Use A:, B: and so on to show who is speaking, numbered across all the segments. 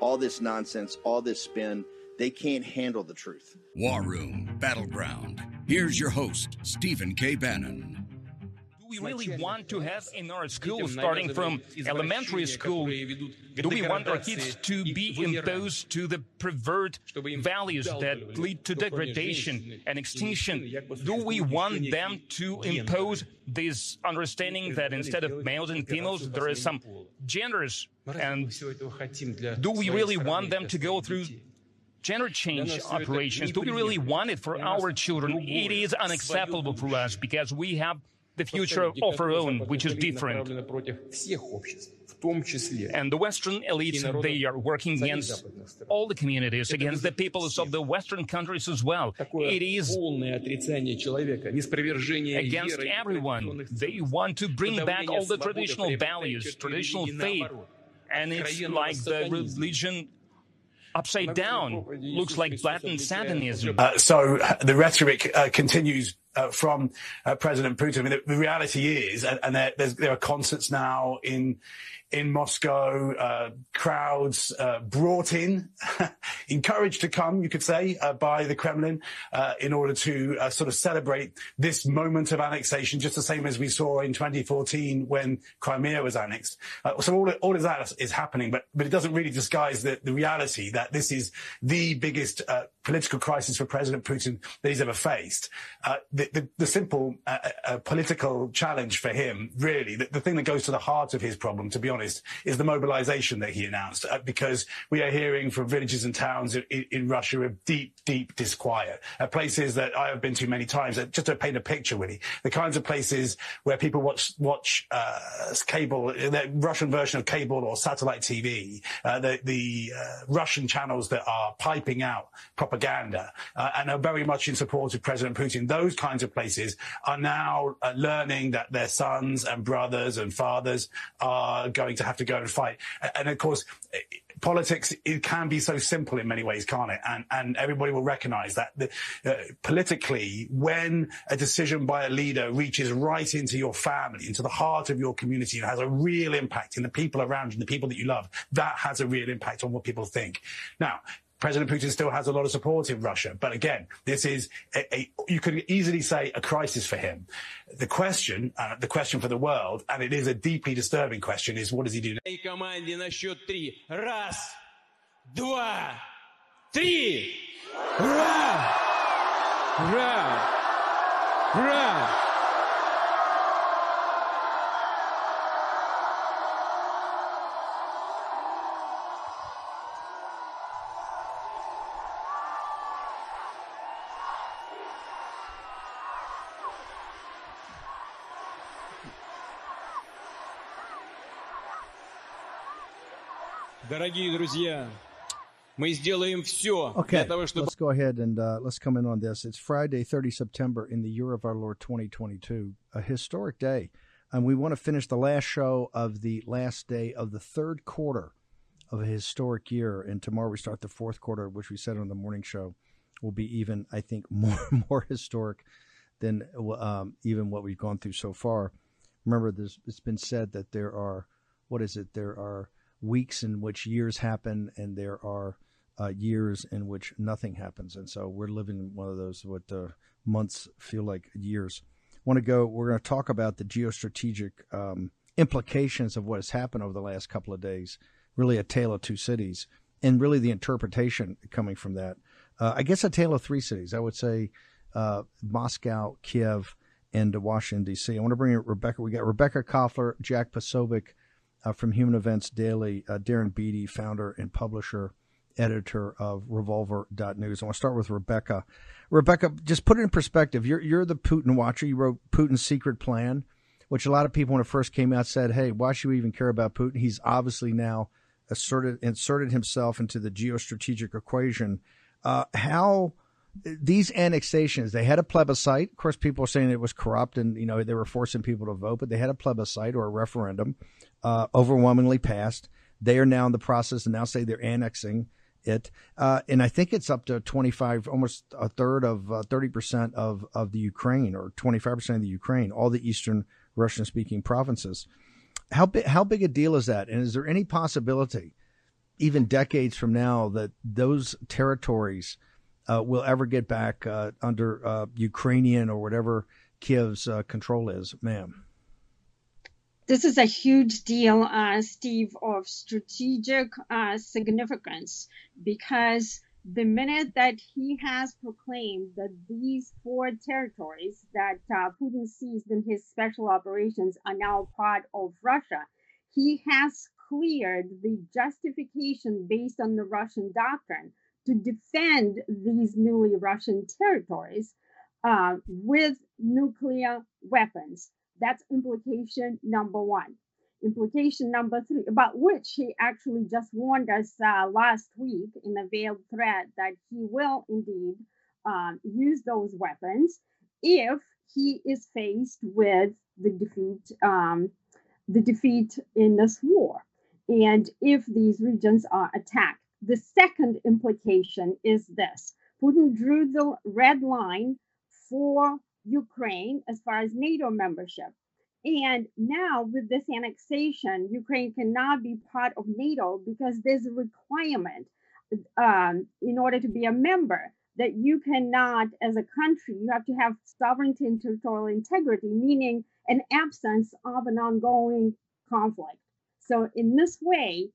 A: All this nonsense, all this spin, they can't handle the truth.
B: War Room Battleground. Here's your host, Stephen K. Bannon
C: we really want to have in our schools, starting from elementary school? Do we want our kids to be imposed to the pervert values that lead to degradation and extinction? Do we want them to impose this understanding that instead of males and females, there is some genders? And do we really want them to go through gender change operations? Do we really want it for our children? It is unacceptable for us because we have the future of our own, which is different. And the Western elites, they are working against all the communities, against the peoples of the Western countries as well. It is against everyone. They want to bring back all the traditional values, traditional faith. And it's like the religion upside down. Looks like Latin Satanism.
D: Uh, so the rhetoric uh, continues uh, from uh, President Putin. I mean, the, the reality is, and, and there, there, are concerts now in in Moscow, uh, crowds uh, brought in, encouraged to come, you could say, uh, by the Kremlin uh, in order to sort of celebrate this moment of annexation, just the same as we saw in 2014 when Crimea was annexed. So all, all of that is happening, but, but it doesn't really disguise the, the reality that this is the biggest political crisis for President Putin that he's ever faced. The, the, the, simple political challenge for him, really, the, the thing that goes to the heart of his problem, to be honest, is the mobilization that he announced, uh, because we are hearing from villages and towns in, in Russia of deep, deep disquiet, uh, places that I have been to many times. Uh, just to paint a picture, really, the kinds of places where people watch watch uh, cable, the Russian version of cable or satellite TV, uh, the, the uh, Russian channels that are piping out propaganda uh, and are very much in support of President Putin. Those kinds of places are now uh, learning that their sons and brothers and fathers are going to have to go and fight. And of course, eh, politics it can be so simple in many ways, can't it? And and everybody will recognise that the, uh, politically, when a decision by a leader reaches right into your family, into the heart of your community, and has a real impact in the people around you, the people that you love, that has a real impact on what people think. Now, President Putin still has a lot of support in Russia. But again, this is a, a, you could easily say a crisis for him. The question, uh, the question for the world, and it is a deeply disturbing question, is what does he do
E: Раз, два, три. Ура! Ура! Ура!
F: Дорогие друзья, мы сделаем все
G: okay, для того, чтобы... Let's go ahead and uh, let's come in on this. It's Friday, 30 September in the year of our Lord 2022, a historic day. And we want to finish the last show of the last day of the third quarter of a historic year. And tomorrow we start the fourth quarter, which we said on the morning show will be even, I think, more more historic than um, even what we've gone through so far. Remember, it's been said that there are, what is it? There are weeks in which years happen, and there are uh, years in which nothing happens. And so we're living in one of those what uh, months feel like years. Want to go? We're going to talk about the geostrategic um, implications of what has happened over the last couple of days. Really, a tale of two cities, and really the interpretation coming from that. Uh, I guess a tale of three cities. I would say uh, Moscow, Kiev, and Washington D.C. I want to bring in Rebecca. We got Rebecca Koffler, Jack Posobiec, uh, from Human Events Daily, uh, Darren Beattie, founder and publisher, editor of Revolver.news. I want to start with Rebecca. Rebecca, just put it in perspective. You're you're the Putin watcher. You wrote Putin's Secret Plan, which a lot of people when it first came out said, "Hey, why should we even care about Putin? He's obviously now asserted inserted himself into the geostrategic equation. Uh, how these annexations, they had a plebiscite. Of course, people are saying it was corrupt and, you know, they were forcing people to vote, but they had a plebiscite or a referendum, uh, overwhelmingly passed. They are now in the process and now say they're annexing it. Uh, and I think it's up to 25, almost a third of uh, 30% of, of the Ukraine or 25% of the Ukraine, all the Eastern Russian speaking provinces. How, bi- how big a deal is that? And is there any possibility, even decades from now, that those territories uh, will ever get back uh, under uh, Ukrainian or whatever Kiev's uh, control is, ma'am?
H: This is a huge deal, uh, Steve, of strategic uh, significance because the minute that he has proclaimed that these four territories that Putin seized in his special operations are now part of Russia, he has cleared the justification based on the Russian doctrine to defend these newly Russian territories uh, with nuclear weapons. That's implication number one. Implication number three, about which he actually just warned us uh, last week in a veiled threat that he will indeed um, use those weapons if he is faced with the defeat, um, the defeat in this war, and if these regions are attacked. The second implication is this Putin drew the red line for Ukraine as far as NATO membership. And now, with this annexation, Ukraine cannot be part of NATO because there's a requirement um, in order to be a member that you cannot, as a country, you have to have sovereignty and territorial integrity, meaning an absence of an ongoing conflict. So, in this way,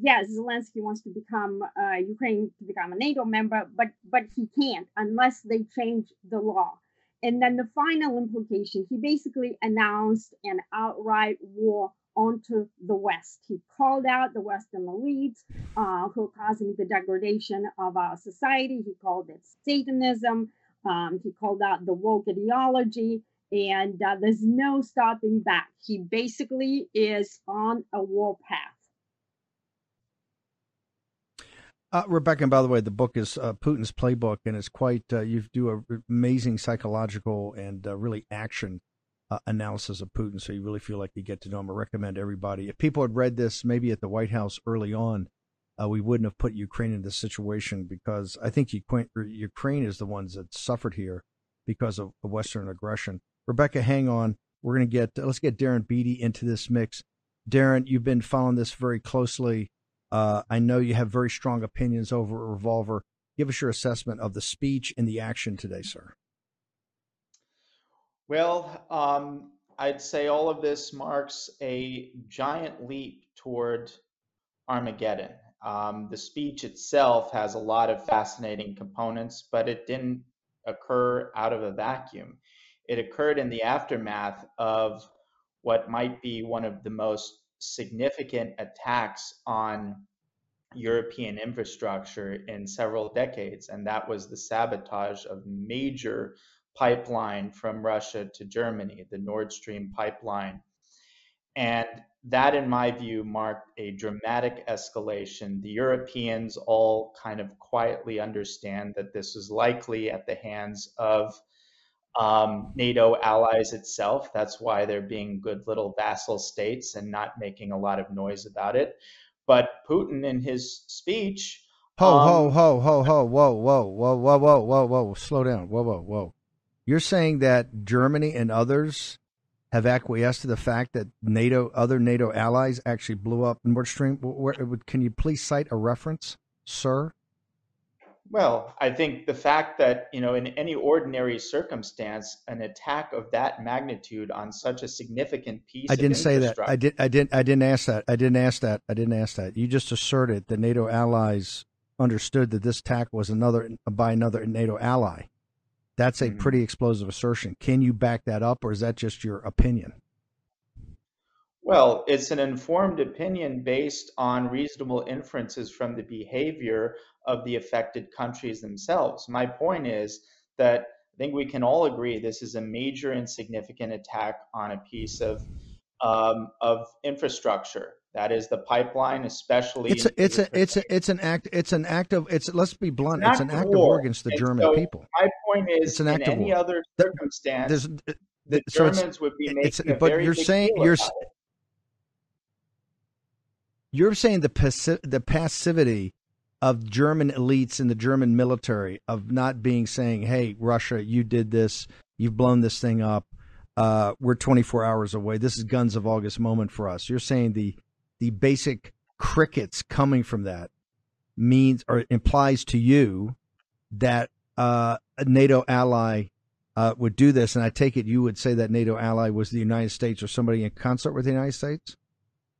H: yes, Zelensky wants to become uh, Ukraine to become a NATO member, but but he can't unless they change the law. And then the final implication, he basically announced an outright war onto the West. He called out the Western elites uh, who are causing the degradation of our society. He called it Satanism. Um, he called out the woke ideology. And uh, there's no stopping back. He basically is on a war path.
G: Uh, Rebecca, and by the way, the book is uh, Putin's Playbook, and it's quite, uh, you do an amazing psychological and uh, really action uh, analysis of Putin, so you really feel like you get to know him. I recommend everybody. If people had read this maybe at the White House early on, uh, we wouldn't have put Ukraine in this situation because I think Ukraine, Ukraine is the ones that suffered here because of Western aggression. Rebecca, hang on. We're going to get, let's get Darren Beattie into this mix. Darren, you've been following this very closely. Uh, I know you have very strong opinions over a Revolver. Give us your assessment of the speech and the action today, sir.
I: Well, um, I'd say all of this marks a giant leap toward Armageddon. Um, the speech itself has a lot of fascinating components, but it didn't occur out of a vacuum. It occurred in the aftermath of what might be one of the most significant attacks on European infrastructure in several decades, and that was the sabotage of major pipeline from Russia to Germany, the Nord Stream pipeline. And that, in my view, marked a dramatic escalation. The Europeans all kind of quietly understand that this is likely at the hands of um, NATO allies itself. That's why they're being good little vassal states and not making a lot of noise about it. But Putin, in his speech,
G: ho um, ho ho ho ho whoa whoa whoa whoa whoa whoa whoa slow down whoa whoa whoa. You're saying that Germany and others have acquiesced to the fact that NATO, other NATO allies, actually blew up Nord Stream. Where, can you please cite a reference, sir?
I: Well, I think the fact that, you know, in any ordinary circumstance, an attack of that magnitude on such a significant piece
G: I didn't say that. I did I didn't I didn't ask that. I didn't ask that. I didn't ask that. You just asserted that NATO allies understood that this attack was another by another NATO ally. That's a mm-hmm. pretty explosive assertion. Can you back that up or is that just your opinion?
I: Well, it's an informed opinion based on reasonable inferences from the behavior of the affected countries themselves. My point is that I think we can all agree this is a major and significant attack on a piece of um, of infrastructure. That is the pipeline, especially.
G: It's a, it's a, it's a, it's an act. It's an act of. It's let's be blunt. It's an, it's an act of war against the and German
I: so
G: people.
I: My point is, it's an act in any war. other circumstance, There's, the so Germans would be making a
G: but you're saying you're. You're saying the passi- the passivity of German elites in the German military of not being saying, "Hey, Russia, you did this. You've blown this thing up. Uh, we're 24 hours away. This is guns of August moment for us." You're saying the the basic crickets coming from that means or implies to you that uh, a NATO ally uh, would do this, and I take it you would say that NATO ally was the United States or somebody in concert with the United States.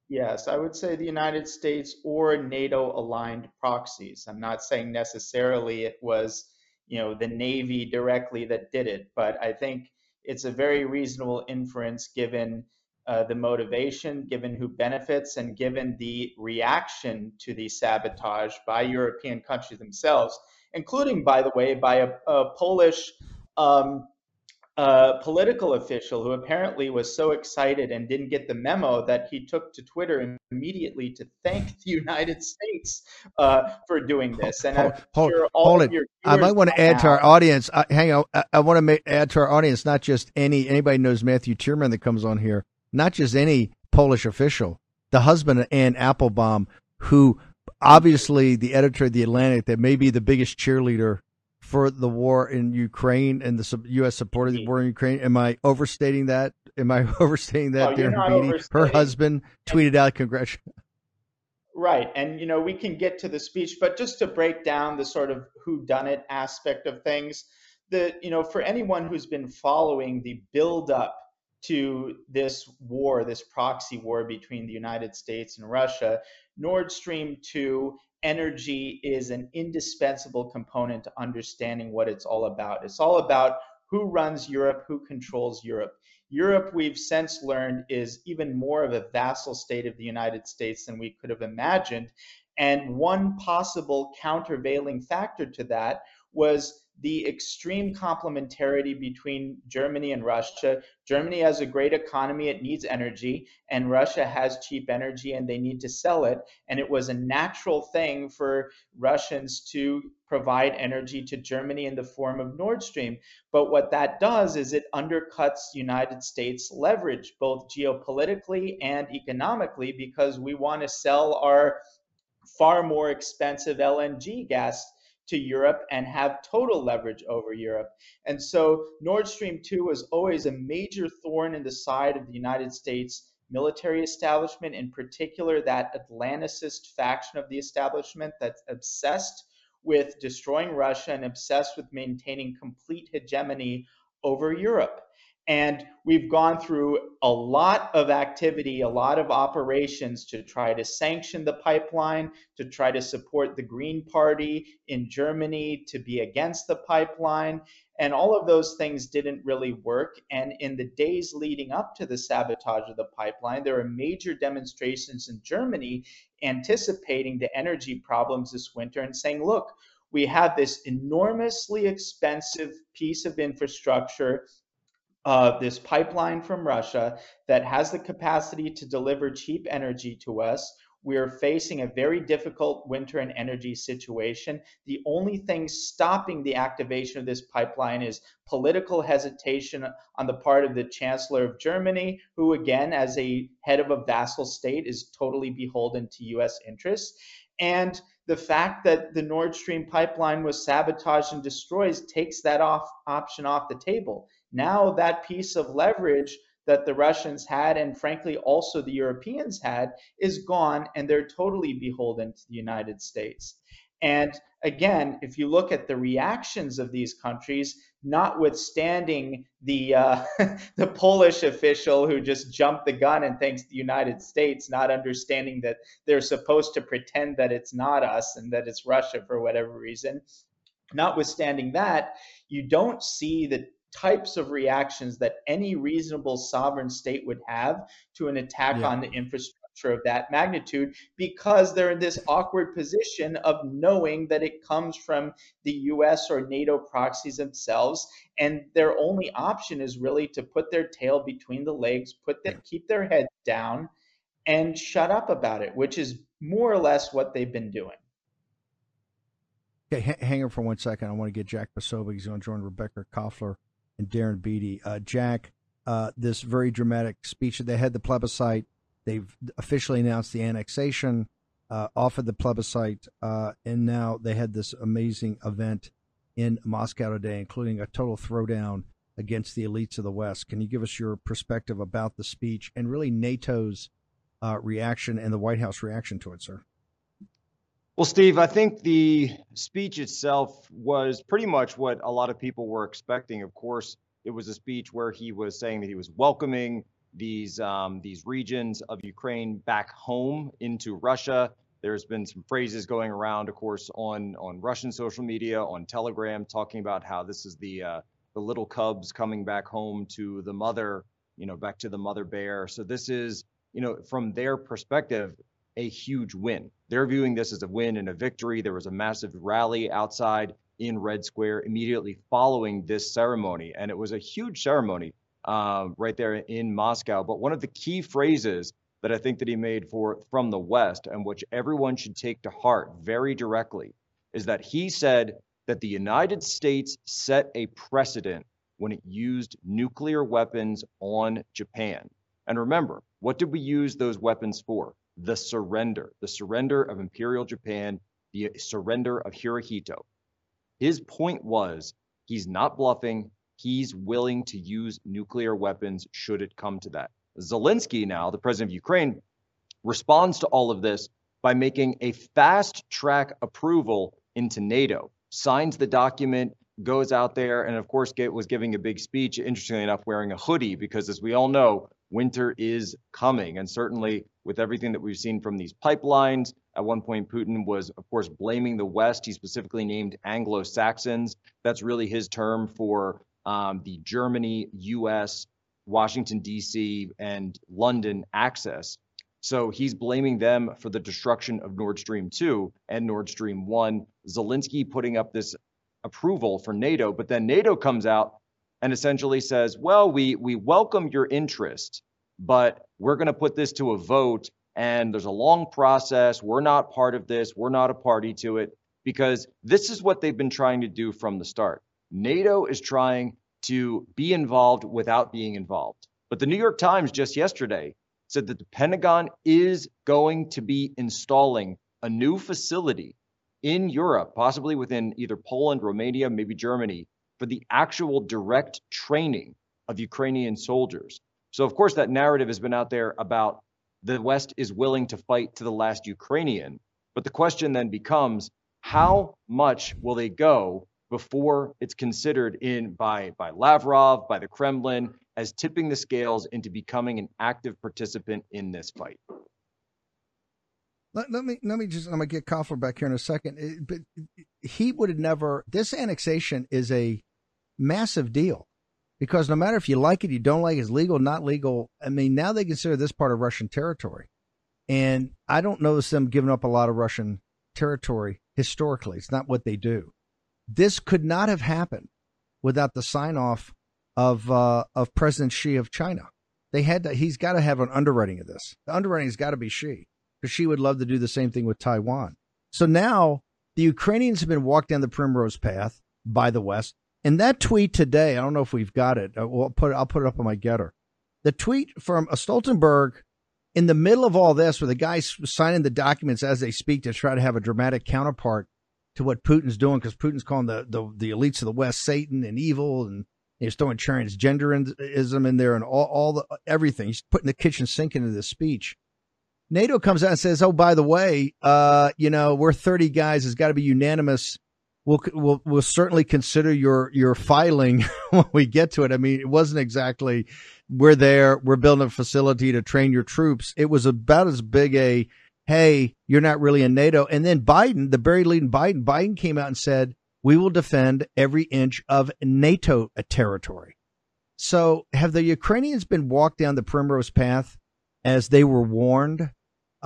I: Yes, I would say the United States or NATO aligned proxies. I'm not saying necessarily it was, you know, the Navy directly that did it, but I think it's a very reasonable inference given uh, the motivation, given who benefits, and given the reaction to the sabotage by European countries themselves, including, by the way, by a, a Polish um, a political official who apparently was so excited and didn't get the memo that he took to Twitter immediately to thank the United States uh, for doing this. And
G: hold,
I: I'm
G: hold,
I: sure
G: hold
I: of
G: it.
I: your
G: I might want to add to our audience. I, hang on, I, I want to make, add to our audience not just any anybody knows Matthew Tyrmand that comes on here, not just any Polish official, the husband of Anne Applebaum, who obviously the editor of the Atlantic, that may be the biggest cheerleader for the war in Ukraine and the U.S. supported the war in Ukraine. Am I overstating that? Am I overstating that,
I: No,
G: dear
I: you're not
G: Habini? Her husband tweeted out congratulations.
I: Right. And, you know, we can get to the speech, but just to break down the sort of who done it aspect of things, the, you know, for anyone who's been following the build up to this war, this proxy war between the United States and Russia, Nord Stream 2 energy is an indispensable component to understanding what it's all about. It's all about who runs Europe, who controls Europe. Europe, we've since learned, is even more of a vassal state of the United States than we could have imagined. And one possible countervailing factor to that was the extreme complementarity between Germany and Russia. Germany has a great economy, it needs energy, and Russia has cheap energy and they need to sell it. And it was a natural thing for Russians to provide energy to Germany in the form of Nord Stream. But what that does is it undercuts United States leverage, both geopolitically and economically, because we want to sell our far more expensive LNG gas to Europe and have total leverage over Europe. And so Nord Stream 2 was always a major thorn in the side of the United States military establishment, in particular that Atlanticist faction of the establishment that's obsessed with destroying Russia and obsessed with maintaining complete hegemony over Europe. And we've gone through a lot of activity, a lot of operations to try to sanction the pipeline, to try to support the Green Party in Germany to be against the pipeline. And all of those things didn't really work. And in the days leading up to the sabotage of the pipeline, there were major demonstrations in Germany anticipating the energy problems this winter and saying, look, we have this enormously expensive piece of infrastructure uh, this pipeline from Russia that has the capacity to deliver cheap energy to us. We are facing a very difficult winter and energy situation. The only thing stopping the activation of this pipeline is political hesitation on the part of the Chancellor of Germany, who, again, as a head of a vassal state, is totally beholden to US interests. And the fact that the Nord Stream pipeline was sabotaged and destroyed takes that off option off the table. Now that piece of leverage that the Russians had, and frankly also the Europeans had, is gone, and they're totally beholden to the United States. And again, if you look at the reactions of these countries, notwithstanding the uh, the Polish official who just jumped the gun and thanks the United States, not understanding that they're supposed to pretend that it's not us and that it's Russia for whatever reason. Notwithstanding that, you don't see the types of reactions that any reasonable sovereign state would have to an attack
G: Yeah.
I: on the infrastructure of that magnitude because they're in this awkward position of knowing that it comes from the US or NATO proxies themselves and their only option is really to put their tail between the legs, put them keep their head down and shut up about it, which is more or less what they've been doing.
G: Okay, hang on for one second. I want to get Jack Posobiec. He's going to join Rebecca Koffler and Darren Beattie. Uh, Jack, uh, this very dramatic speech. They had the plebiscite. They've officially announced the annexation, uh, offered the plebiscite, uh, and now they had this amazing event in Moscow today, including a total throwdown against the elites of the West. Can you give us your perspective about the speech and really NATO's uh, reaction and the White House reaction to it, sir?
J: Well, Steve, I think the speech itself was pretty much what a lot of people were expecting. Of course, it was a speech where he was saying that he was welcoming these um, these regions of Ukraine back home into Russia. There's been some phrases going around, of course, on on Russian social media, on Telegram, talking about how this is the uh, the little cubs coming back home to the mother, you know, back to the mother bear. So this is, you know, from their perspective, a huge win. They're viewing this as a win and a victory. There was a massive rally outside in Red Square immediately following this ceremony, and it was a huge ceremony uh, right there in Moscow. But one of the key phrases that I think that he made for from the West, and which everyone should take to heart very directly, is that he said that the United States set a precedent when it used nuclear weapons on Japan. And remember, what did we use those weapons for? The surrender, the surrender of Imperial Japan, the surrender of Hirohito. His point was he's not bluffing. He's willing to use nuclear weapons should it come to that. Zelensky, now the president of Ukraine, responds to all of this by making a fast track approval into NATO, signs the document, goes out there, and of course, was giving a big speech, interestingly enough, wearing a hoodie, because as we all know, winter is coming. And certainly, with everything that we've seen from these pipelines, at one point, Putin was, of course, blaming the West. He specifically named Anglo Saxons. That's really his term for um, the Germany, US, Washington, D.C., and London access. So he's blaming them for the destruction of Nord Stream 2 and Nord Stream 1. Zelensky putting up this approval for NATO, but then NATO comes out and essentially says, well, we, we welcome your interest, but we're going to put this to a vote and there's a long process. We're not part of this. We're not a party to it because this is what they've been trying to do from the start. NATO is trying to be involved without being involved. But the New York Times just yesterday said that the Pentagon is going to be installing a new facility in Europe, possibly within either Poland, Romania, maybe Germany, for the actual direct training of Ukrainian soldiers. So, of course, that narrative has been out there about the West is willing to fight to the last Ukrainian. But the question then becomes how much will they go before it's considered in by, by Lavrov, by the Kremlin, as tipping the scales into becoming an active participant in this fight?
G: Let, let, me let me just I'm gonna get Koffler back here in a second. It, but he would have never. This annexation is a massive deal because no matter if you like it, you don't like it, it's legal, not legal. I mean, now they consider this part of Russian territory, and I don't notice them giving up a lot of Russian territory historically. It's not what they do. This could not have happened without the sign off of uh, of President Xi of China. They had to. He's got to have an underwriting of this. The underwriting has got to be Xi because Xi would love to do the same thing with Taiwan. So now the Ukrainians have been walked down the primrose path by the West. And that tweet today, I don't know if we've got it. Uh, we'll put, I'll put it up on my GETTR. The tweet from a Stoltenberg in the middle of all this, where the guy's signing the documents as they speak to try to have a dramatic counterpart to what Putin's doing, because Putin's calling the, the, the elites of the West Satan and evil, and he's throwing transgenderism in there and all, all the everything. He's putting the kitchen sink into this speech. NATO comes out and says, "Oh, by the way, uh, you know, we're 30 guys. It's got to be unanimous. We'll, we'll we'll certainly consider your your filing when we get to it. I mean, it wasn't exactly we're there. We're building a facility to train your troops. It was about as big a hey, you're not really in NATO. And then Biden, the very leading Biden, Biden came out and said, we will defend every inch of NATO territory. So have the Ukrainians been walked down the primrose path as they were warned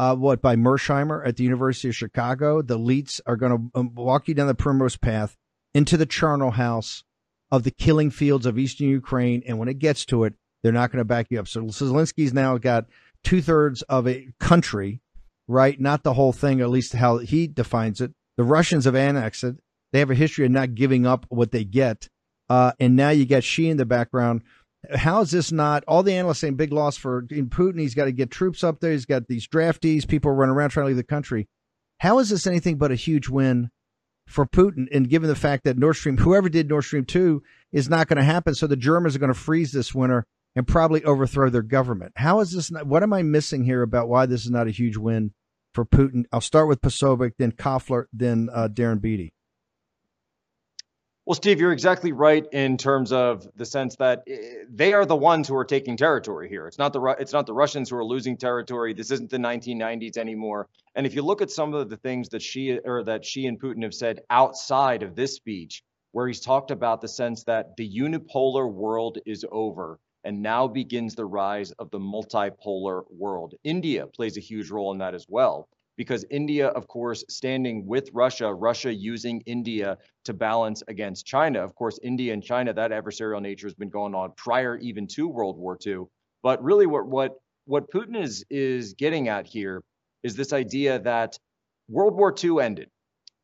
G: uh, what by Mearsheimer at the University of Chicago. The elites are going to um, walk you down the primrose path into the charnel house of the killing fields of eastern Ukraine, and when it gets to it, they're not going to back you up. So Zelensky's now got two thirds of a country, right? Not the whole thing, at least how he defines it. The Russians have annexed it. They have a history of not giving up what they get. Uh, and now you got Xi in the background. How is this not all the analysts saying big loss for Putin? He's got to get troops up there. He's got these draftees, people running around trying to leave the country. How is this anything but a huge win for Putin? And given the fact that Nord Stream, whoever did Nord Stream 2 is not going to happen. So the Germans are going to freeze this winter and probably overthrow their government. How is this? Not, what am I missing here about why this is not a huge win for Putin? I'll start with Posobiec, then Koffler, then uh, Darren Beattie.
J: Well, Steve, you're exactly right in terms of the sense that eh, they are the ones who are taking territory here. It's not the it's not the Russians who are losing territory. This isn't the 1990s anymore. And if you look at some of the things that Xi or that Xi and Putin have said outside of this speech, where he's talked about the sense that the unipolar world is over and now begins the rise of the multipolar world. India plays a huge role in that as well because India, of course, standing with Russia, Russia using India to balance against China. Of course, India and China, that adversarial nature has been going on prior even to World War II. But really, what what what Putin is is getting at here is this idea that World War II ended.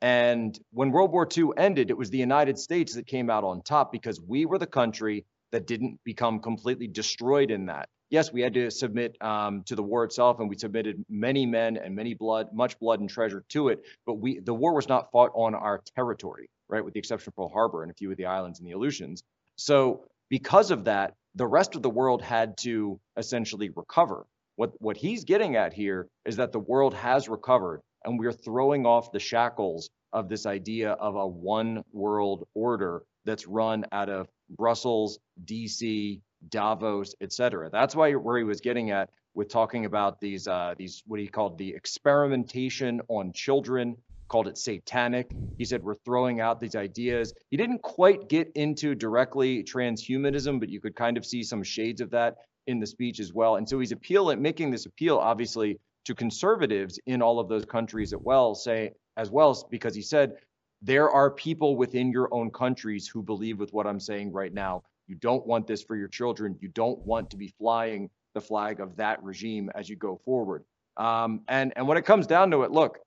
J: And when World War II ended, it was the United States that came out on top because we were the country that didn't become completely destroyed in that yes, we had to submit um, to the war itself, and we submitted many men and many blood, much blood and treasure to it. But we, the war was not fought on our territory, right, with the exception of Pearl Harbor and a few of the islands and the Aleutians. So because of that, the rest of the world had to essentially recover. What what he's getting at here is that the world has recovered, and we're throwing off the shackles of this idea of a one world order that's run out of Brussels, DC, Davos, etc. That's why where he was getting at with talking about these uh, these what he called the experimentation on children, called it satanic. He said we're throwing out these ideas. He didn't quite get into directly transhumanism, but you could kind of see some shades of that in the speech as well. And so he's appealing, making this appeal, obviously, to conservatives in all of those countries as well, say as well, because he said there are people within your own countries who believe with what I'm saying right now. You don't want this for your children. You don't want to be flying the flag of that regime as you go forward. Um, and and when it comes down to it, look,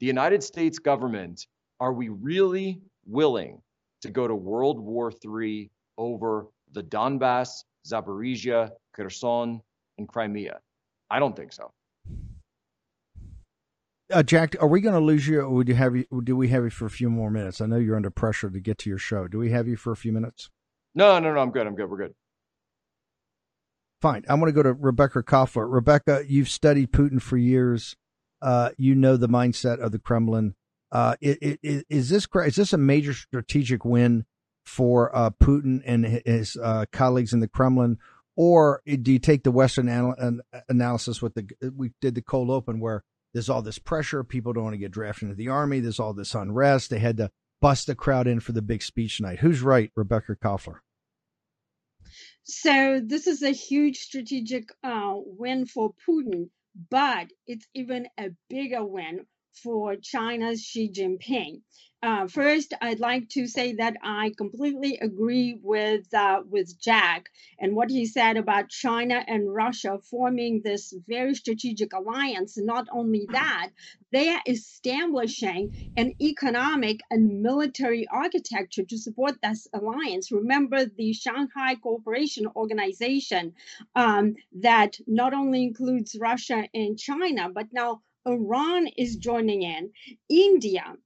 J: the United States government, are we really willing to go to World War III over the Donbass, Zaporizhia, Kherson, and Crimea? I don't think so.
G: Uh, Jack, are we going to lose you, or would you have you? Do we have you for a few more minutes? I know you're under pressure to get to your show. Do we have you for a few minutes?
J: No, no, no. I'm good. I'm good. We're good.
G: Fine. I'm going to go to Rebecca Koffler. Rebecca, you've studied Putin for years. Uh, you know the mindset of the Kremlin. Uh, it, it, is this is this a major strategic win for uh, Putin and his uh, colleagues in the Kremlin, or do you take the Western anal- analysis with the we did the cold open where there's all this pressure, people don't want to get drafted into the army, there's all this unrest, they had to bust the crowd in for the big speech night. Who's right, Rebecca Koffler?
H: So this is a huge strategic uh, win for Putin, but it's even a bigger win for China's Xi Jinping. Uh, first, I'd like to say that I completely agree with uh, with Jack and what he said about China and Russia forming this very strategic alliance. Not only that, they are establishing an economic and military architecture to support this alliance. Remember the Shanghai Cooperation Organization um, that not only includes Russia and China, but now Iran is joining in. India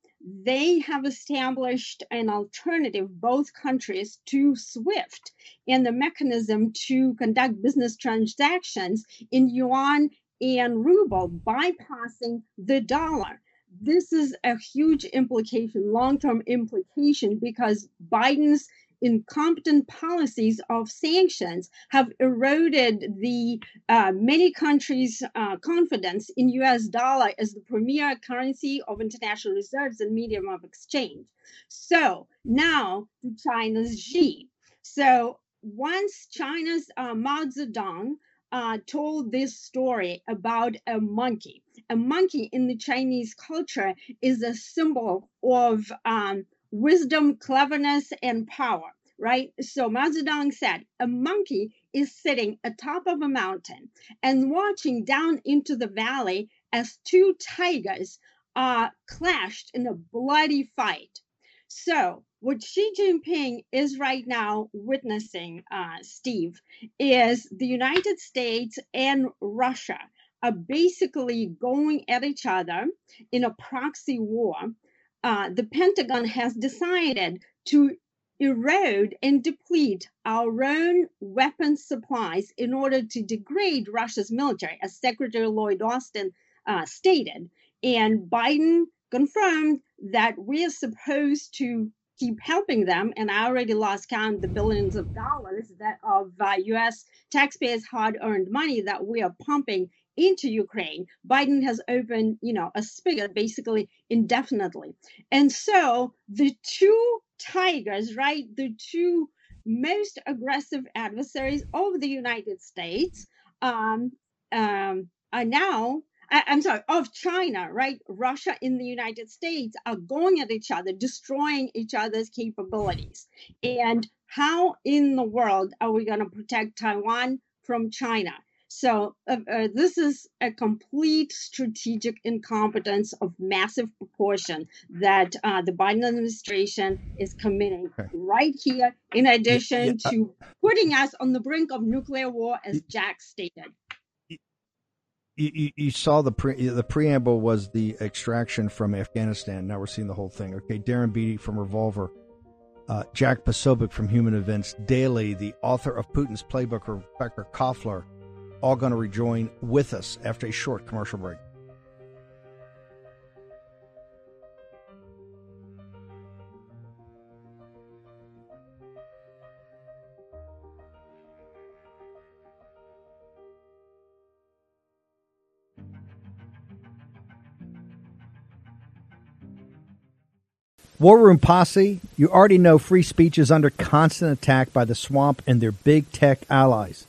H: they have established an alternative, both countries, to SWIFT and the mechanism to conduct business transactions in yuan and ruble, bypassing the dollar. This is a huge implication, long term implication, because Biden's incompetent policies of sanctions have eroded the uh, many countries' uh, confidence in U.S. dollar as the premier currency of international reserves and medium of exchange. So now to China's Xi. So once China's uh, Mao Zedong uh, told this story about a monkey. A monkey in the Chinese culture is a symbol of um, wisdom, cleverness, and power, right? So Mao Zedong said a monkey is sitting atop of a mountain and watching down into the valley as two tigers uh, clashed in a bloody fight. So what Xi Jinping is right now witnessing, uh, Steve, is the United States and Russia are basically going at each other in a proxy war. Uh, the Pentagon has decided to erode and deplete our own weapon supplies in order to degrade Russia's military, as Secretary Lloyd Austin uh, stated. And Biden confirmed that we are supposed to keep helping them. And I already lost count the billions of dollars that of uh, U.S. taxpayers' hard-earned money that we are pumping into Ukraine. Biden has opened, you know, a spigot basically indefinitely. And so the two tigers, right, the two most aggressive adversaries of the United States um, um, are now I, am sorry, of China, right? Russia and the United States are going at each other, destroying each other's capabilities. And how in the world are we going to protect Taiwan from China? So uh, uh, this is a complete strategic incompetence of massive proportion that uh, the Biden administration is committing okay. right here. In addition yeah, yeah. to putting us on the brink of nuclear war, as Jack stated
G: you, you, saw the pre, the preamble was the extraction from Afghanistan. Now we're seeing the whole thing. Okay, Darren Beattie from Revolver, uh, Jack Posobiec from Human Events Daily, the author of Putin's Playbook, Rebecca Koffler, all going to rejoin with us after a short commercial break. War Room Posse, you already know free speech is under constant attack by the swamp and their big tech allies.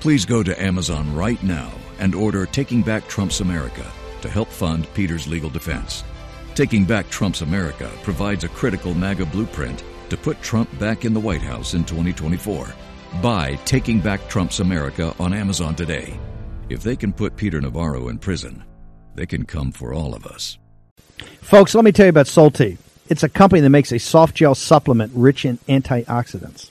B: Please go to Amazon right now and order Taking Back Trump's America to help fund Peter's legal defense. Taking Back Trump's America provides a critical MAGA blueprint to put Trump back in the White House in 2024. Buy Taking Back Trump's America on Amazon today. If they can put Peter Navarro in prison, they can come for all of us.
G: Folks, let me tell you about Solti. It's a company that makes a soft gel supplement rich in antioxidants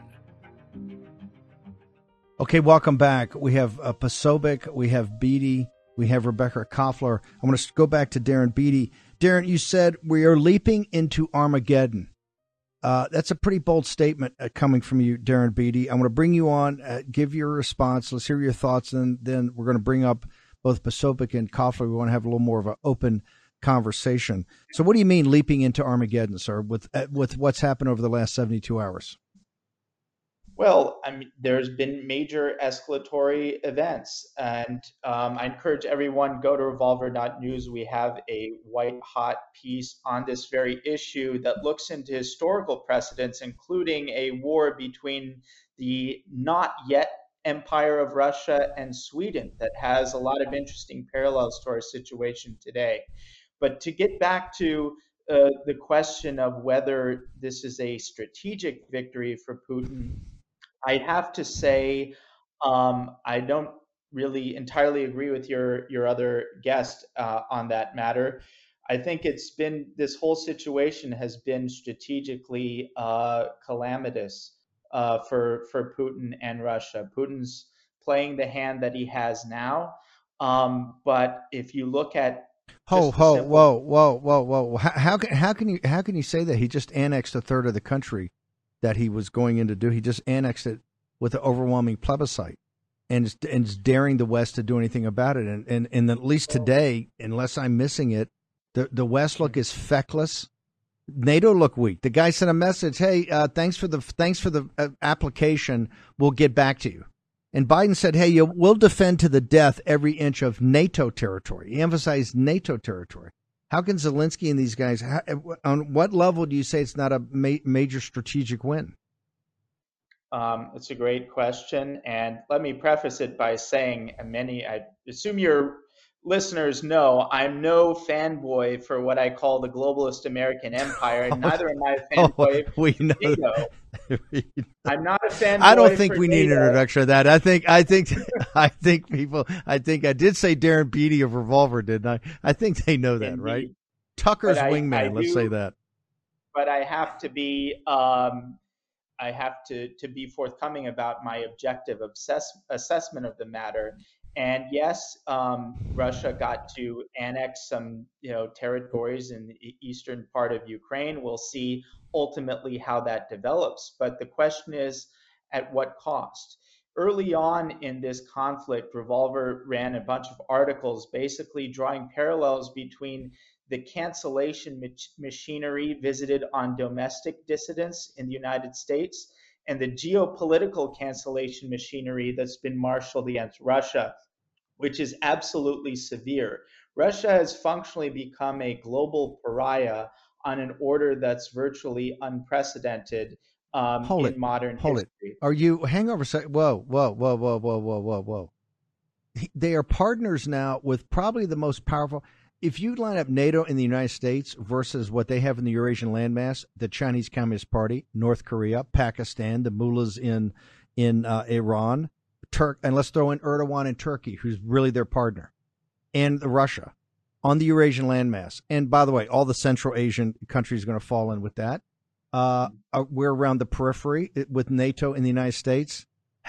G: Okay, welcome back. We have uh, we have Beattie, we have Rebecca Koffler. I want to go back to Darren Beattie. Darren, you said we are leaping into Armageddon. Uh, that's a pretty bold statement uh, coming from you, Darren Beattie. I want to bring you on, uh, give your response. Let's hear your thoughts, and then we're going to bring up both Posobiec and Koffler. We want to have a little more of an open conversation. So, what do you mean leaping into Armageddon, sir? With uh, with what's happened over the last seventy two hours?
I: Well, I mean, there's been major escalatory events, and um, I encourage everyone go to Revolver.news. We have a white hot piece on this very issue that looks into historical precedents, including a war between the not yet empire of Russia and Sweden that has a lot of interesting parallels to our situation today. But to get back to uh, the question of whether this is a strategic victory for Putin, I have to say um, I don't really entirely agree with your your other guest uh, on that matter. I think it's been this whole situation has been strategically uh, calamitous uh, for for Putin and Russia. Putin's playing the hand that he has now, um, but if you look at
G: Ho ho simple... whoa whoa whoa whoa how, how can how can you how can you say that he just annexed a third of the country that he was going in to do. He just annexed it with an overwhelming plebiscite and and daring the West to do anything about it. And and, and at least today unless I'm missing it the the West look is feckless. NATO look weak. The guy sent a message hey uh, thanks for the thanks for the uh, application. We'll get back to you. And Biden said, hey, you, we'll defend to the death every inch of NATO territory. He emphasized NATO territory. How can Zelensky and these guys, how, on what level do you say it's not a ma- major strategic win?
I: Um, it's a great question. And let me preface it by saying, many, I assume you're listeners know I'm no fanboy for what I call the globalist American empire, and neither am I a oh, fanboy oh, we know. NATO. I'm not a fanboy.
G: I don't think we
I: NATO.
G: need an introduction of that. I think I think I think people I think I did say Darren Beattie of Revolver, didn't I? I think they know that, Indeed. right? Tucker's but wingman, I, I let's do, say that.
I: But I have to be um, I have to to be forthcoming about my objective assess, assessment of the matter. And yes, um, Russia got to annex some, you know, territories in the eastern part of Ukraine. We'll see ultimately how that develops. But the question is, at what cost? Early on in this conflict, Revolver ran a bunch of articles basically drawing parallels between the cancellation mach- machinery visited on domestic dissidents in the United States and the geopolitical cancellation machinery that's been marshaled against Russia, which is absolutely severe. Russia has functionally become a global pariah on an order that's virtually unprecedented um, hold in it, modern hold history.
G: It. Are you hang over? Whoa, whoa, whoa, whoa, whoa, whoa, whoa, whoa! They are partners now with probably the most powerful if you line up NATO in the United States versus what they have in the Eurasian landmass, the Chinese Communist Party, North Korea, Pakistan, the mullahs in in uh, Iran, Turk, and let's throw in Erdogan in Turkey, who's really their partner, and Russia on the Eurasian landmass. And by the way, all the Central Asian countries are going to fall in with that. Uh, uh, we're around the periphery with NATO in the United States.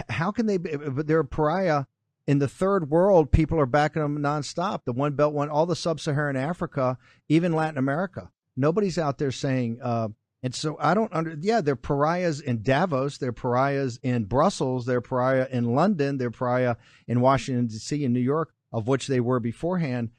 G: How can they? Be, they're a pariah in the third world, people are backing them nonstop. The One Belt One, all the sub-Saharan Africa, even Latin America. Nobody's out there saying. Uh, and so I don't under. Yeah, they're pariahs in Davos. They're pariahs in Brussels. They're pariah in London. They're pariah in Washington D.C. and New York, of which they were beforehand.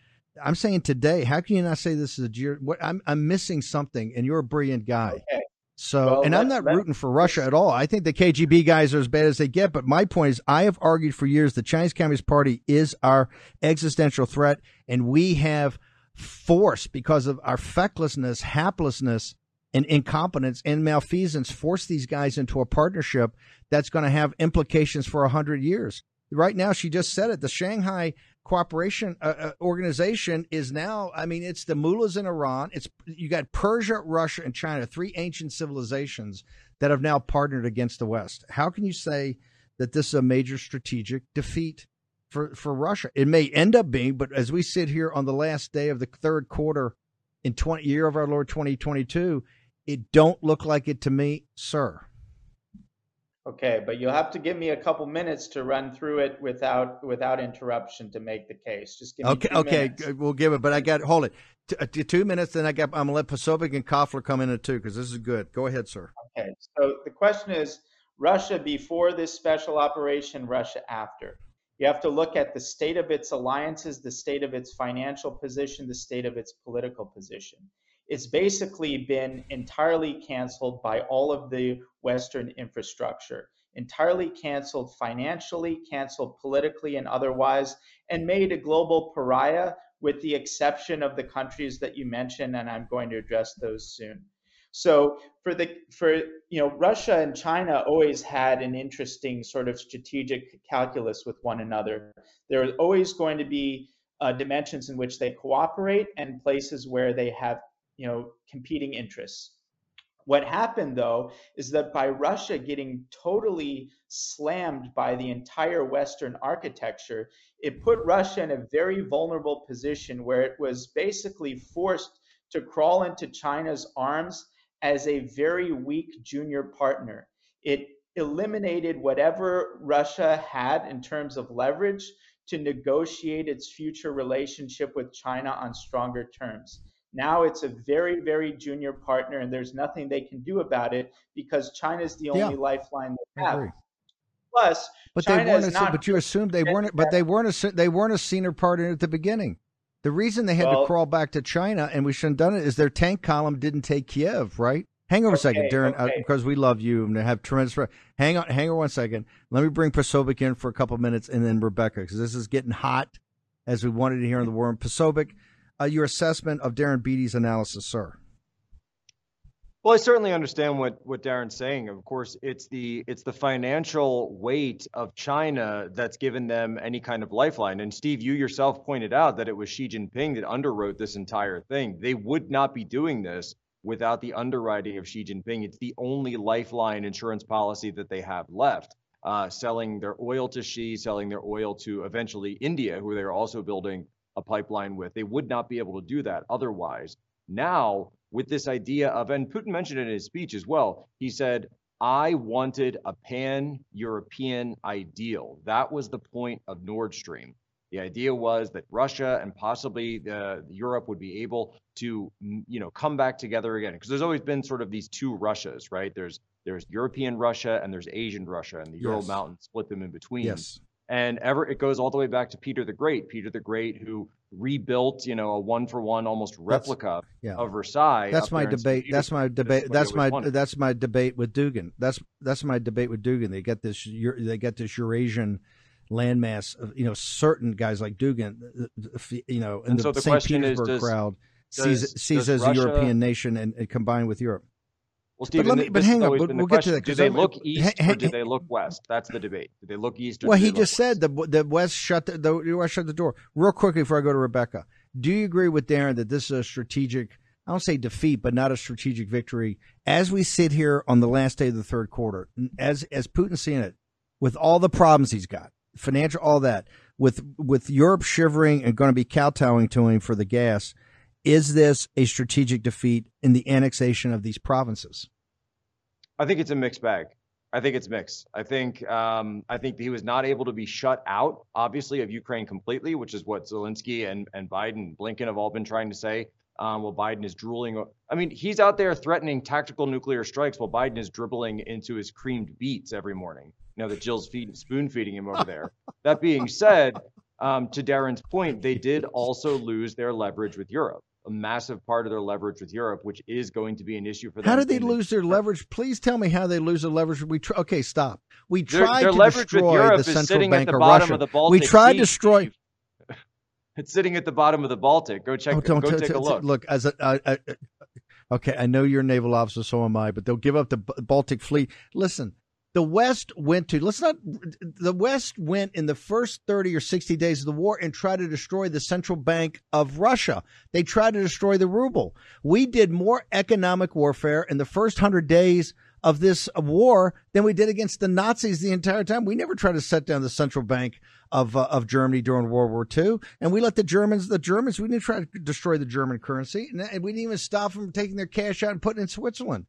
G: I'm saying today, how can you not say this is a? I'm I'm missing something, and you're a brilliant guy. Okay. So, well, and I'm not rooting for Russia at all. I think the KGB guys are as bad as they get. But my point is, I have argued for years the Chinese Communist Party is our existential threat, and we have force because of our fecklessness, haplessness, and incompetence and malfeasance force these guys into a partnership that's going to have implications for a hundred years. Right now, she just said it. The Shanghai cooperation uh, uh, organization is now i mean it's the mullahs in iran it's you got persia russia and china three ancient civilizations that have now partnered against the west how can you say that this is a major strategic defeat for, for Russia. It may end up being, but as we sit here on the last day of the third quarter in 20 year of our Lord 2022, it don't look like it to me, sir.
I: Okay, but you'll have to give me a couple minutes to run through it without without interruption to make the case. Just give me
G: okay. okay,
I: minutes.
G: we'll give it, but I got hold it. T- uh, t- two minutes, then I got. I'm gonna let Posobiec and Koffler come in at two because this is good. Go ahead, sir.
I: Okay, so the question is Russia before this special operation, Russia after. You have to look at the state of its alliances, the state of its financial position, the state of its political position. It's basically been entirely canceled by all of the Western infrastructure, entirely canceled financially, canceled politically and otherwise, and made a global pariah with the exception of the countries that you mentioned, and I'm going to address those soon. So for the for you know Russia and China always had an interesting sort of strategic calculus with one another. There are always going to be uh, dimensions in which they cooperate and places where they have you know competing interests. What happened though is that by Russia getting totally slammed by the entire Western architecture, it put Russia in a very vulnerable position where it was basically forced to crawl into China's arms as a very weak junior partner. It eliminated whatever Russia had in terms of leverage to negotiate its future relationship with China on stronger terms. Now it's a very, very junior partner, and there's nothing they can do about it because China is the only
G: Yeah.
I: lifeline they have. Plus,
G: But
I: China
G: they weren't.
I: is
G: A,
I: not
G: but you assumed they weren't. But they weren't. A, they weren't a senior partner at the beginning. The reason they had
I: Well-
G: to crawl back to China and we shouldn't have done it is their tank column didn't take Kiev. Right. Hang on a second,
I: Okay,
G: Darren, uh, because we love you and have tremendous. re- Hang on, hang on one second. Let me bring Posobiec in for a couple minutes, and then Rebecca, because this is getting hot, as we wanted to hear in the war. Posobiec, uh, your assessment of Darren Beattie's analysis, sir.
J: Well, I certainly understand what what Darren's saying. Of course, it's the it's the financial weight of China that's given them any kind of lifeline. And Steve, you yourself pointed out that it was Xi Jinping that underwrote this entire thing. They would not be doing this without the underwriting of Xi Jinping. It's the only lifeline insurance policy that they have left. Uh, selling their oil to Xi, selling their oil to eventually India, who they're also building a pipeline with. They would not be able to do that otherwise. Now, with this idea of, and Putin mentioned it in his speech as well, he said, I wanted a pan European ideal. That was the point of Nord Stream. The idea was that Russia and possibly uh, Europe would be able to, mm, you know, come back together again. Because there's always been sort of these two Russias, right? There's there's European Russia and there's Asian Russia, and the Ural
G: Yes.
J: Mountains split them in between.
G: Yes.
J: And ever it goes all the way back to Peter the Great. Peter the Great, who rebuilt, you know, a one for one almost replica
G: yeah.
J: of Versailles.
G: That's my
J: there in St.
G: debate. That's my debate. That's my
J: wanted.
G: that's my debate with Dugin. That's that's my debate with Dugin. They get this they get this Eurasian landmass of you know certain guys like Dugin, uh, uh, you know, in
J: And
G: the,
J: so the
G: St.
J: question is,
G: Petersburg
J: does-
G: crowd
J: does-
G: sees sees
J: does
G: as a European nation and, and combined with Europe.
J: Well, Steve,
G: let me- but hang on, but we'll get to that,
J: Do they
G: I'm-
J: look uh, east
G: hang-
J: or do they look west? That's the debate. Do they look east or
G: Well,
J: do they
G: he just said the the West shut the, the U.S. shut the door. Real quickly before I go to Rebecca, do you agree with Darren that this is a strategic? I don't say defeat, but not a strategic victory. As we sit here on the last day of the third quarter, as as Putin's seeing it, with all the problems he's got, financial, all that, with with Europe shivering and going to be kowtowing to him for the gas, is this a strategic defeat in the annexation of these provinces?
J: I think it's a mixed bag. I think it's mixed. I think um, I think he was not able to be shut out, obviously, of Ukraine completely, which is what Zelensky and and Biden, Blinken have all been trying to say. Um, while Biden is drooling, I mean, he's out there threatening tactical nuclear strikes while Biden is dribbling into his creamed beets every morning. You know that Jill's feed, spoon feeding him over there. that being said, um, to Darren's point, they did also lose their leverage with Europe, a massive part of their leverage with Europe, which is going to be an issue for them.
G: How did they lose their leverage? Please tell me how they lose their leverage. We tr- okay, stop. We
J: Their-
G: tried
J: their
G: to
J: leverage with
G: destroy
J: Europe
G: the
J: is
G: central
J: at
G: bank
J: the
G: of Russia.
J: of the
G: we tried to destroy.
J: It's sitting at the bottom of the Baltic. Go check.
G: Oh, don't
J: go
G: t-
J: take
G: t-
J: a look.
G: Look, as a, I, I, okay, I know you're a naval officer, so am I. But they'll give up the B- Baltic Fleet. Listen, the West went to. Let's not. The West went in the first thirty or sixty days of the war and tried to destroy the central bank of Russia. They tried to destroy the ruble. We did more economic warfare in the first hundred days of this war than we did against the Nazis the entire time. We never tried to set down the central bank of uh, of Germany during World War II, and we let the Germans the Germans we didn't try to destroy the German currency, and we didn't even stop them from taking their cash out and putting it in Switzerland.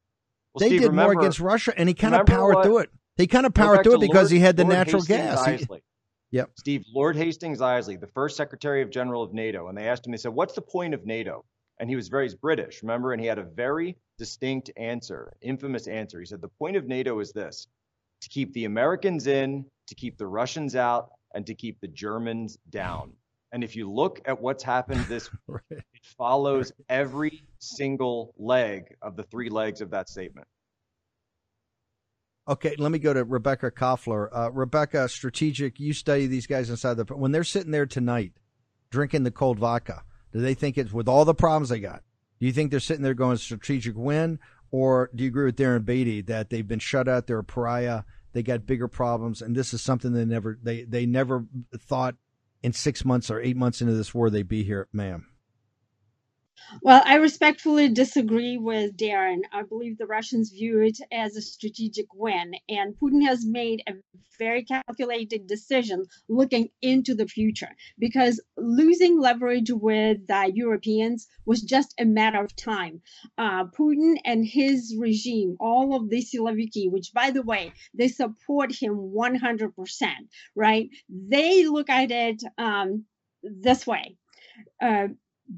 G: Well, they Steve, did remember, more against Russia, and he kind of powered what, through it. He kind of powered through it because Lord, he had the Lord natural Hastings gas. He, yep.
J: Steve, Lord Hastings Ismay, the first Secretary of General of NATO, and they asked him, they said, "What's the point of NATO?" And he was very British, remember, and he had a very distinct answer, infamous answer. He said, "The point of NATO is this: to keep the Americans in, to keep the Russians out, and to keep the Germans down." And if you look at what's happened this right. it follows every single leg of the three legs of that statement.
G: Okay, let me go to Rebecca Koffler. Uh, Rebecca, strategic, you study these guys inside the. When they're sitting there tonight drinking the cold vodka, do they think it's with all the problems they got? Do you think they're sitting there going strategic win? Or do you agree with Darren Beattie that they've been shut out, they're a pariah, they got bigger problems, and this is something they never they, they never thought in six months or eight months into this war they'd be here, ma'am?
H: Well, I respectfully disagree with Darren. I believe the Russians view it as a strategic win, and Putin has made a very calculated decision looking into the future because losing leverage with the Europeans was just a matter of time. Uh, Putin and his regime, all of the Siloviki, which by the way, they support him 100%, right? They look at it um, this way. Uh,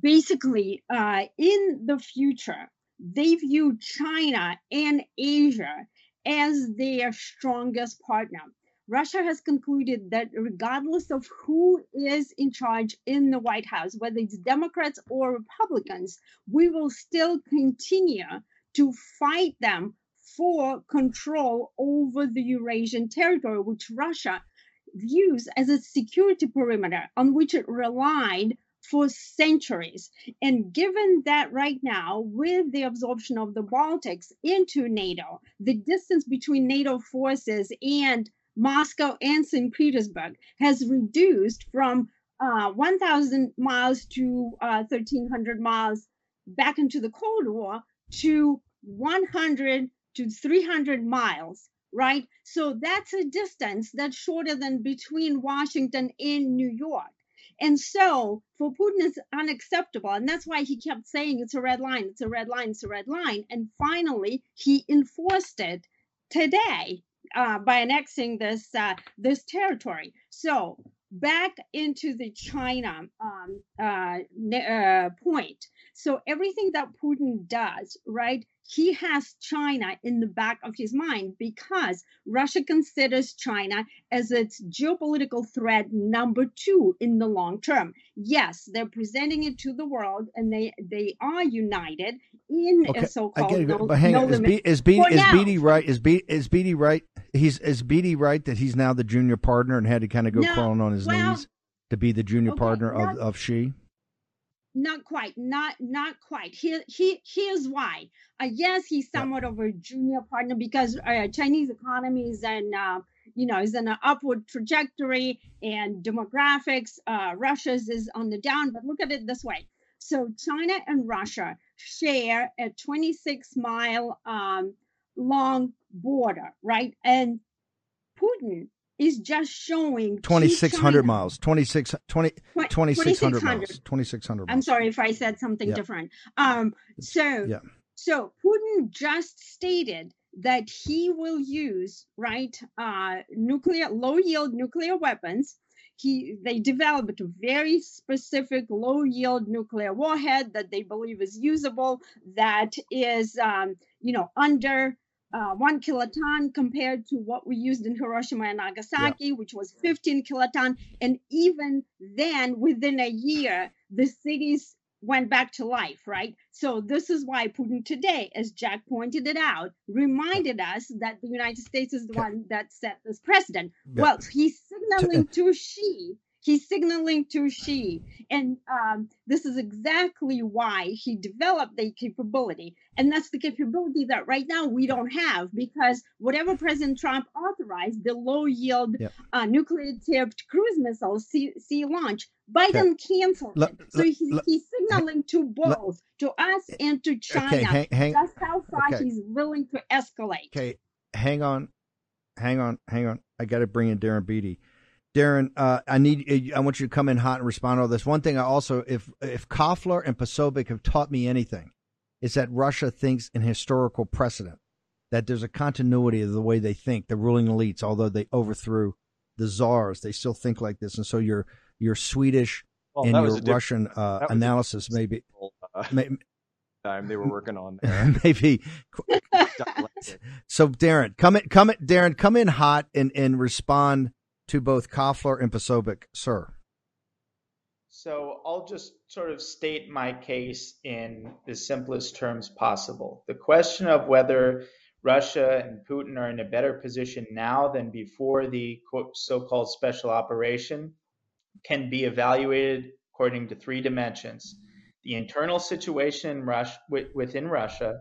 H: basically, uh, in the future, they view China and Asia as their strongest partner. Russia has concluded that regardless of who is in charge in the White House, whether it's Democrats or Republicans, we will still continue to fight them for control over the Eurasian territory, which Russia views as a security perimeter on which it relied for centuries. And given that right now, with the absorption of the Baltics into NATO, the distance between NATO forces and Moscow and St. Petersburg has reduced from uh, 1,000 miles to uh, 1,300 miles back into the Cold War to 100 to 300 miles, right? So that's a distance that's shorter than between Washington and New York. And so for Putin, it's unacceptable. And that's why he kept saying it's a red line, it's a red line, it's a red line. And finally, he enforced it today uh, by annexing this uh, this territory. So back into the China um, uh, uh point. So everything that Putin does, right? he has China in the back of his mind because Russia considers China as its geopolitical threat number two in the long term. Yes, they're presenting it to the world and they, they are united in okay, a so-called I get it, but hang no on. Is, B,
G: is, B, is right? Is, B, is Beattie right? He's is Beattie right that he's now the junior partner and had to kind of go no, crawling on his well, knees to be the junior okay, partner of, of Xi?
H: Not quite not not quite. Here, he, here's why uh, yes he's somewhat of a junior partner because uh, chinese economy is in uh, you know is in an upward trajectory and demographics uh, russia's is on the down but look at it this way. So china and russia share a 26 mile um, long border right? And putin is just showing
G: 2600 miles. 26 20, 2600 miles. 2600
H: i'm sorry if i said something yeah. different. Um so yeah. so putin just stated that he will use right uh nuclear low yield nuclear weapons. He they developed a very specific low yield nuclear warhead that they believe is usable that is um you know under uh, one kiloton compared to what we used in Hiroshima and Nagasaki, yeah. which was 15 kiloton. And even then, within a year, the cities went back to life, right? So this is why Putin today, as Jack pointed it out, reminded us that the United States is the one that set this precedent. Yeah. Well, he's signaling to Xi He's signaling to Xi. And um, this is exactly why he developed the capability. And that's the capability that right now we don't have because whatever President Trump authorized, the low yield yep. uh, nuclear tipped cruise missiles, sea, sea launch, Biden okay. canceled it. so he's, he's signaling to both, to us and to China. Okay, hang, hang, That's how far okay. he's willing to escalate.
G: Okay, hang on, hang on, hang on. I got to bring in Darren Beattie. Darren, uh, I need I want you to come in hot and respond to all this. One thing I also, if if Koffler and Posobiec have taught me anything, is that Russia thinks in historical precedent, that there's a continuity of the way they think, the ruling elites, although they overthrew the czars, they still think like this, and so your your Swedish well, and your Russian uh, analysis maybe. Uh, may,
J: time they were working on
G: maybe. so Darren, come in, come in, Darren, come in hot and and respond to both Koffler and Posobiec, sir?
I: So I'll just sort of state my case in the simplest terms possible. The question of whether Russia and Putin are in a better position now than before the so called special operation can be evaluated according to three dimensions the internal situation Russia, within Russia,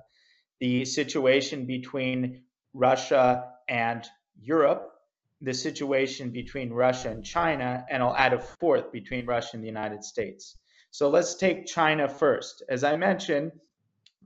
I: the situation between Russia and Europe, the situation between Russia and China, and I'll add a fourth between Russia and the United States. So let's take China first. As I mentioned,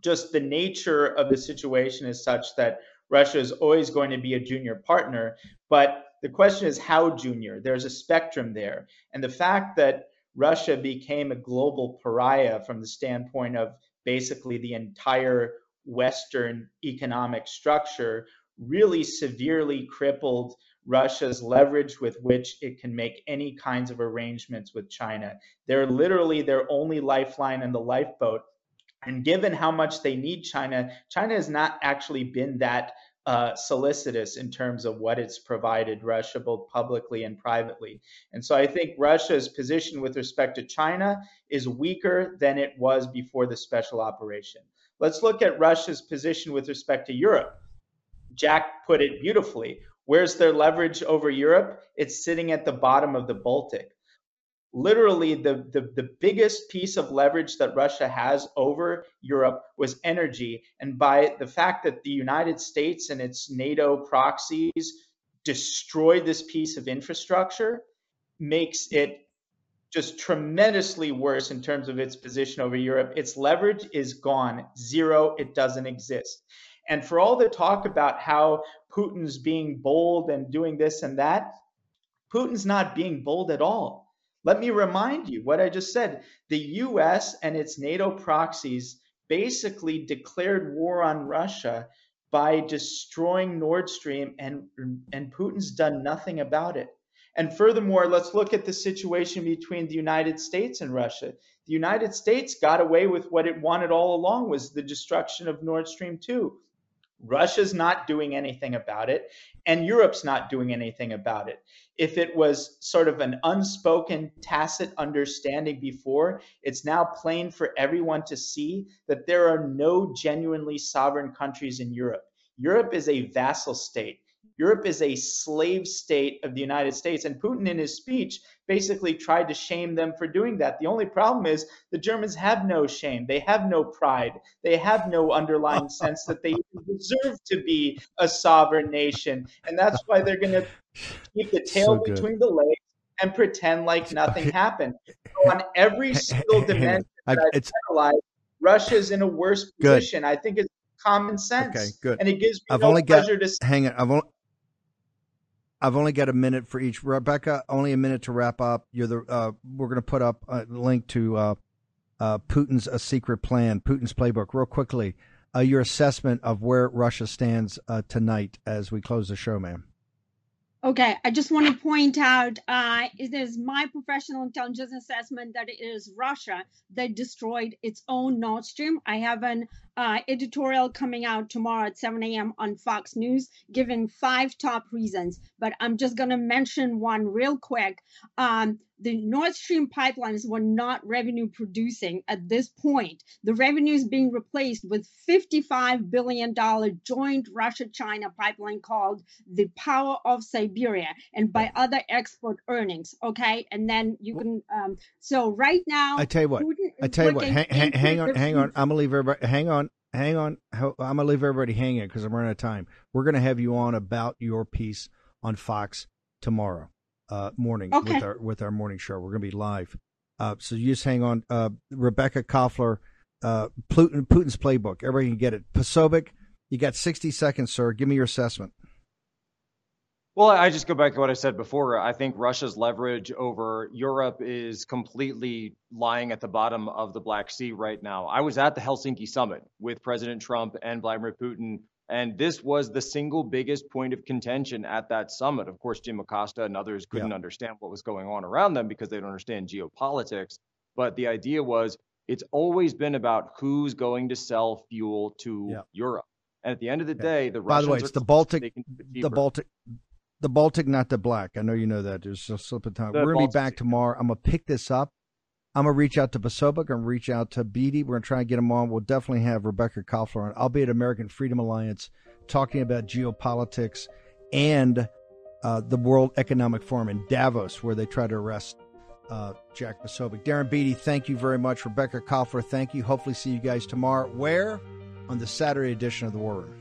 I: just the nature of the situation is such that Russia is always going to be a junior partner, but the question is how junior? There's a spectrum there. And the fact that Russia became a global pariah from the standpoint of basically the entire Western economic structure really severely crippled Russia's leverage with which it can make any kinds of arrangements with China. They're literally their only lifeline and the lifeboat. And given how much they need China, China has not actually been that uh, solicitous in terms of what it's provided Russia, both publicly and privately. And so I think Russia's position with respect to China is weaker than it was before the special operation. Let's look at Russia's position with respect to Europe. Jack put it beautifully. Where's their leverage over Europe? It's sitting at the bottom of the Baltic. Literally, the, the, the biggest piece of leverage that Russia has over Europe was energy. And by the fact that the United States and its NATO proxies destroyed this piece of infrastructure, makes it just tremendously worse in terms of its position over Europe. Its leverage is gone, zero, it doesn't exist. And for all the talk about how Putin's being bold and doing this and that, Putin's not being bold at all. Let me remind you what I just said. The US and its NATO proxies basically declared war on Russia by destroying Nord Stream, and, and Putin's done nothing about it. And furthermore, let's look at the situation between the United States and Russia. The United States got away with what it wanted all along was the destruction of Nord Stream 2. Russia's not doing anything about it, and Europe's not doing anything about it. If it was sort of an unspoken, tacit understanding before, it's now plain for everyone to see that there are no genuinely sovereign countries in Europe. Europe is a vassal state. Europe is a slave state of the United States. And Putin, in his speech, basically tried to shame them for doing that. The only problem is the Germans have no shame. They have no pride. They have no underlying sense that they deserve to be a sovereign nation. And that's why they're going to keep the tail so between the legs and pretend like nothing happened. So on every single dimension I, that I've analyzed, Russia's in a worse position. Good. I think it's common sense.
G: Okay, good.
I: And it gives me I've no only pleasure
G: got,
I: to
G: hang on. I've only I've only got a minute for each. Rebecca, only a minute to wrap up. You're the. Uh, we're going to put up a link to uh, uh, Putin's a secret plan, Putin's playbook, real quickly. Uh, your assessment of where Russia stands uh, tonight as we close the show, ma'am.
H: Okay, I just want to point out uh, it is my professional intelligence assessment that it is Russia that destroyed its own Nord Stream. I have an uh, editorial coming out tomorrow at 7 a.m. on Fox News giving five top reasons, but I'm just going to mention one real quick. Um, the Nord Stream pipelines were not revenue producing at this point. The revenue is being replaced with $55 billion joint Russia China pipeline called the Power of Siberia and by other export earnings. Okay. And then you can, um, so right now,
G: I tell you what, I tell you what, hang, hang, hang on, hang on. I'm going to leave everybody, hang on, hang on. I'm going to leave everybody hanging because I'm running out of time. We're going to have you on about your piece on Fox tomorrow uh, morning
H: okay.
G: with our with our morning show. We're going to be live. Uh, so you just hang on. Uh, Rebecca Koffler, uh, Putin, Putin's playbook. Everybody can get it. Posobiec, you got 60 seconds, sir. Give me your assessment.
J: Well, I just go back to what I said before. I think Russia's leverage over Europe is completely lying at the bottom of the Black Sea right now. I was at the Helsinki summit with President Trump and Vladimir Putin and this was the single biggest point of contention at that summit. Of course, Jim Acosta and others couldn't yeah. understand what was going on around them because they don't understand geopolitics. But the idea was it's always been about who's going to sell fuel to yeah. Europe. And at the end of the day, the Russians
G: By the way, it's the Baltic, the Baltic, the Baltic, not the black. I know you know that. There's a slip of time. The We're gonna be back tomorrow. I'm gonna pick this up I'm gonna reach out to Posobiec. I'm gonna reach out to Beattie. We're gonna try and get them on. We'll definitely have Rebecca Koffler on. I'll be at American Freedom Alliance talking about geopolitics and uh, the World Economic Forum in Davos, where they try to arrest uh, Jack Posobiec. Darren Beattie, thank you very much. Rebecca Koffler, thank you. Hopefully, see you guys tomorrow. Where? On the Saturday edition of the War Room.